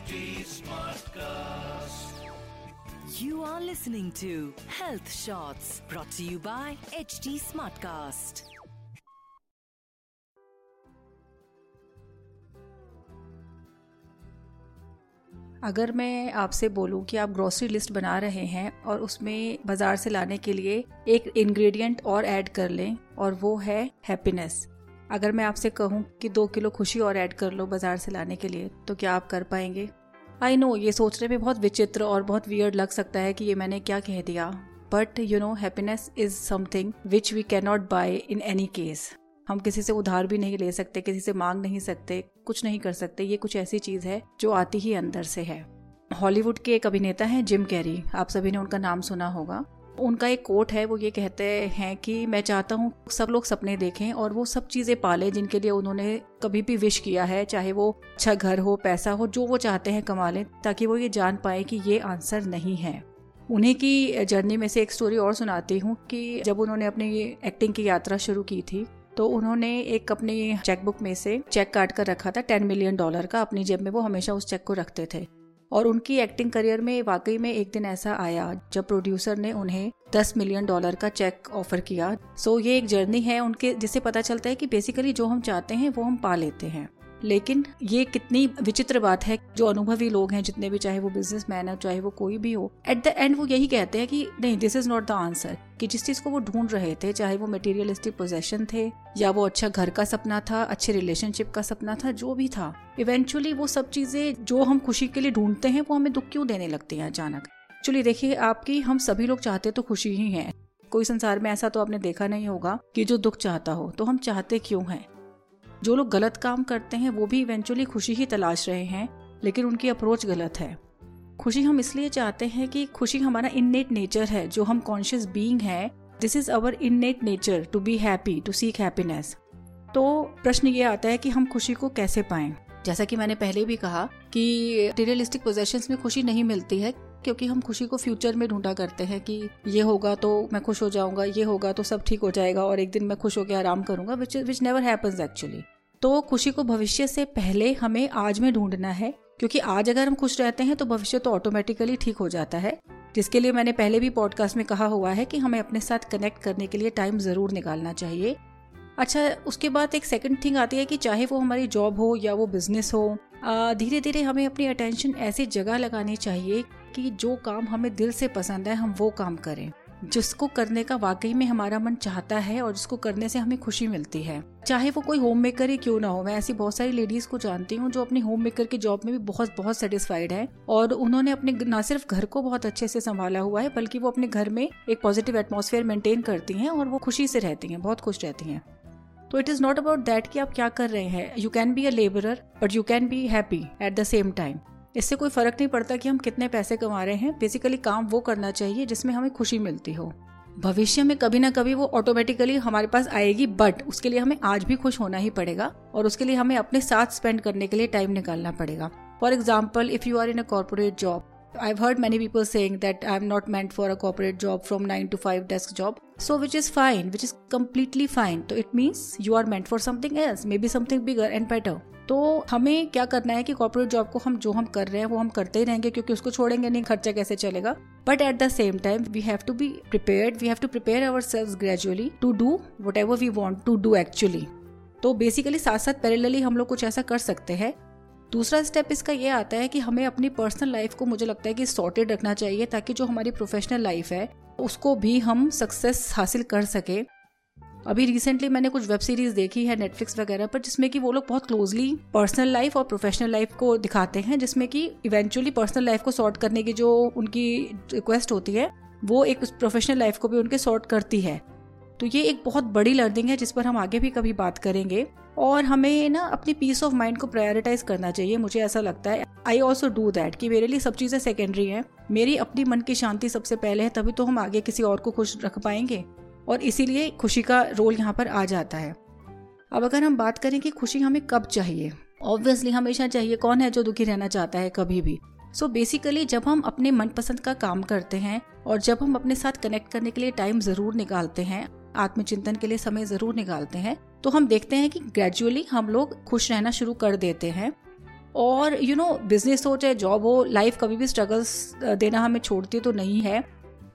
Smartcast. You are listening to Health Shots brought to you by HT Smartcast. अगर मैं आपसे बोलूँ कि आप ग्रोसरी लिस्ट बना रहे हैं और उसमें बाज़ार से लाने के लिए एक इंग्रेडिएंट और ऐड कर लें और वो है हैप्पीनेस अगर मैं आपसे कहूँ कि दो किलो खुशी और ऐड कर लो बाज़ार से लाने के लिए तो क्या आप कर पाएँगे? आई नो ये सोचने में बहुत विचित्र और बहुत वियर्ड लग सकता है कि ये मैंने क्या कह दिया। But you know happiness is something which we can not buy in any case हम किसी से उधार भी नहीं ले सकते, किसी से मांग नहीं सकते, कुछ नहीं कर सकते। ये कुछ ऐसी चीज़ है जो आती ही अंदर से है। हॉलीवुड के एक अभिनेता हैं जिम कैरी आप सभी ने उनका नाम सुना होगा। उनका एक कोट है, वो ये कहते हैं कि मैं चाहता हूँ सब लोग सपने देखें और वो सब चीज़ें पाले जिनके लिए उन्होंने कभी भी विश किया है, चाहे वो अच्छा घर हो, पैसा हो, जो वो चाहते हैं कमा लें, ताकि वो ये जान पाए कि ये आंसर नहीं है। उन्हीं की जर्नी में से एक स्टोरी और सुनाती हूँ कि जब उन्होंने अपनी एक्टिंग की यात्रा शुरू की थी तो उन्होंने एक अपनी चेकबुक में से चेक काट कर रखा था टेन मिलियन डॉलर का, अपनी जेब में वो हमेशा उस चेक को रखते थे। और उनकी एक्टिंग करियर में वाकई में एक दिन ऐसा आया जब प्रोड्यूसर ने उन्हें 10 मिलियन डॉलर का चेक ऑफ़र किया। सो ये एक जर्नी है उनके, जिससे पता चलता है कि बेसिकली जो हम चाहते हैं, वो हम पा लेते हैं। लेकिन ये कितनी विचित्र बात है जो अनुभवी लोग हैं, जितने भी चाहे वो बिज़नेस मैन है, चाहे वो कोई भी हो। एट द एंड वो यही कहते हैं कि नहीं this is not the answer कि जिस चीज़ को वो ढूंढ रहे थे, चाहे वो मटेरियलिस्टिक पोजेशन थे, या वो अच्छा घर का सपना था, अच्छे रिलेशनशिप का सपना था, जो भी था इवेंचुअली वो सब चीज़ें जो हम खुशी के लिए ढूंढते हैं, वो हमें दुख क्यों देने लगते हैं अचानक? एक्चुअली देखिए, आपकी, हम सभी लोग चाहते तो खुशी ही है। कोई संसार में ऐसा तो आपने देखा नहीं होगा कि जो दुख चाहता हो तो हम चाहते क्यों हैं? जो लोग गलत काम करते हैं, वो भी इवेंचुअली खुशी ही तलाश रहे हैं, लेकिन उनकी अप्रोच गलत है। खुशी हम इसलिए चाहते हैं कि खुशी हमारा इननेट नेचर है, जो हम कॉन्शियस बीइंग है this is our innate nature to be happy to seek happiness तो प्रश्न ये आता है कि हम खुशी को कैसे पाएँ? जैसा कि मैंने पहले भी कहा कि रियलिस्टिक पोजेशंस में खुशी नहीं मिलती है, क्योंकि हम खुशी को फ्यूचर में ढूंढा करते हैं कि ये होगा तो मैं खुश हो जाऊँगा, ये होगा तो सब ठीक हो जाएगा, और एक दिन मैं खुश होकर आराम करूँगा which which never happens actually तो खुशी को भविष्य से पहले हमें आज में ढूंढना है, क्योंकि आज अगर हम खुश रहते हैं तो भविष्य तो ऑटोमेटिकली ठीक हो जाता है। जिसके लिए मैंने पहले भी पॉडकास्ट में कहा हुआ है कि हमें अपने साथ कनेक्ट करने के लिए टाइम ज़रूर निकालना चाहिए। अच्छा उसके बाद एक सेकंड थिंग आती है कि चाहे वो हमारी जॉब हो या वो बिज़नेस हो धीरे धीरे हमें अपनी अटेंशन ऐसी जगह लगानी चाहिए कि जो काम हमें दिल से पसंद है, हम वो काम करें। जिसको करने का वाकई में हमारा मन चाहता है और जिसको करने से हमें खुशी मिलती है। चाहे वो कोई होम मेकर ही क्यों ना हो, मैं ऐसी बहुत सारी लेडीज़ को जानती हूँ जो अपनी होम मेकर की जॉब में भी बहुत बहुत सेटिस्फाइड है और उन्होंने अपने न सिर्फ़ घर को बहुत अच्छे से संभाला हुआ है, बल्कि वो अपने घर में एक पॉजिटिव एटमोसफेयर मेंटेन करती हैं और वो खुशी से रहती हैं, बहुत खुश रहती हैं। तो it is not about that कि आप क्या कर रहे हैं। You can be a labourer but you can be happy at the same time इससे कोई फ़र्क नहीं पड़ता कि हम कितने पैसे कमा रहे हैं। बेसिकली काम वो करना चाहिए जिसमें हमें खुशी मिलती हो। भविष्य में कभी ना कभी वो ऑटोमेटिकली हमारे पास आएगी बट उसके लिए हमें आज भी खुश होना ही पड़ेगा और उसके लिए हमें अपने साथ स्पेंड करने के लिए टाइम निकालना पड़ेगा। For example if you are in a corporate job I've heard many people saying that I'm not meant for a corporate job from 9 to 5 desk job. So which is fine, which is completely fine. So it means you are meant for something else, maybe something bigger and better. तो हमें क्या करना है कि corporate job को हम जो हम कर रहे हैं वो हम करते ही रहेंगे क्योंकि उसको छोड़ेंगे नहीं खर्चा कैसे चलेगा but at the same time we have to be prepared we have to prepare our self gradually to do whatever we want to do actually तो बेसिकली साथ साथ पैरेलली हम लोग कुछ ऐसा कर सकते हैं दूसरा स्टेप इसका ये आता है कि हमें अपनी पर्सनल लाइफ को मुझे लगता है कि सॉर्टेड रखना चाहिए ताकि जो हमारी प्रोफेशनल लाइफ है, उसको भी हम सक्सेस हासिल कर सके। अभी रिसेंटली मैंने कुछ वेब सीरीज़ देखी है नेटफ्लिक्स वगैरह पर, जिसमें कि वो लोग बहुत क्लोजली पर्सनल लाइफ और प्रोफेशनल लाइफ को दिखाते हैं, जिसमें कि इवेंचुअली पर्सनल लाइफ को सॉर्ट करने की जो उनकी रिक्वेस्ट होती है, वो एक प्रोफेशनल लाइफ को भी उनके सॉर्ट करती है। तो ये एक बहुत बड़ी लर्निंग है जिस पर हम आगे भी कभी बात करेंगे। और हमें ना अपनी पीस ऑफ़ माइंड को प्रायोरिटाइज करना चाहिए, मुझे ऐसा लगता है। आई ऑल्सो डू दैट कि मेरे लिए सब चीज़ें सेकेंडरी हैं। मेरी अपनी मन की शांति सबसे पहले है, तभी तो हम आगे किसी और को खुश रख पाएँगे। और इसीलिए खुशी का रोल यहाँ पर आ जाता है। अब अगर हम बात करें कि खुशी हमें कब चाहिए ऑब्वियसली हमेशा चाहिए कौन है जो दुखी रहना चाहता है कभी भी। सो so बेसिकली जब हम अपने मनपसंद का काम करते हैं और जब हम अपने साथ कनेक्ट करने के लिए टाइम ज़रूर निकालते हैं आत्मचिंतन के लिए समय ज़रूर निकालते हैं तो हम देखते हैं कि ग्रेजुअली हम लोग खुश रहना शुरू कर देते हैं। और यू नो बिज़नेस हो चाहे जॉब हो लाइफ कभी भी स्ट्रगल्स देना हमें छोड़ती तो नहीं है।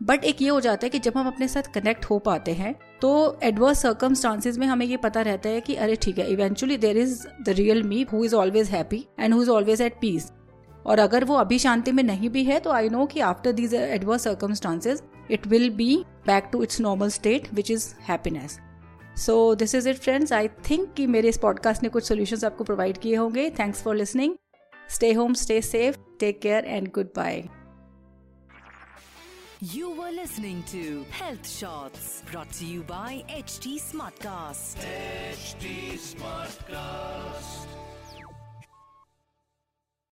बट एक ये हो जाता है कि जब हम अपने साथ कनेक्ट हो पाते हैं तो एडवर्स सर्कमस्टांसिस में हमें ये पता रहता है कि अरे ठीक है eventually there is the real me who is always happy and who is always at peace और अगर वो अभी शांति में नहीं भी है तो आई नो कि after these adverse circumstances it will be back to its normal state which is happiness so this is it friends I think कि मेरे इस पॉडकास्ट ने कुछ सोल्यूशन आपको प्रोवाइड किए होंगे. Thanks for listening stay home stay safe take care and goodbye You were listening to Health Shots brought to you by HT Smartcast. HT Smartcast.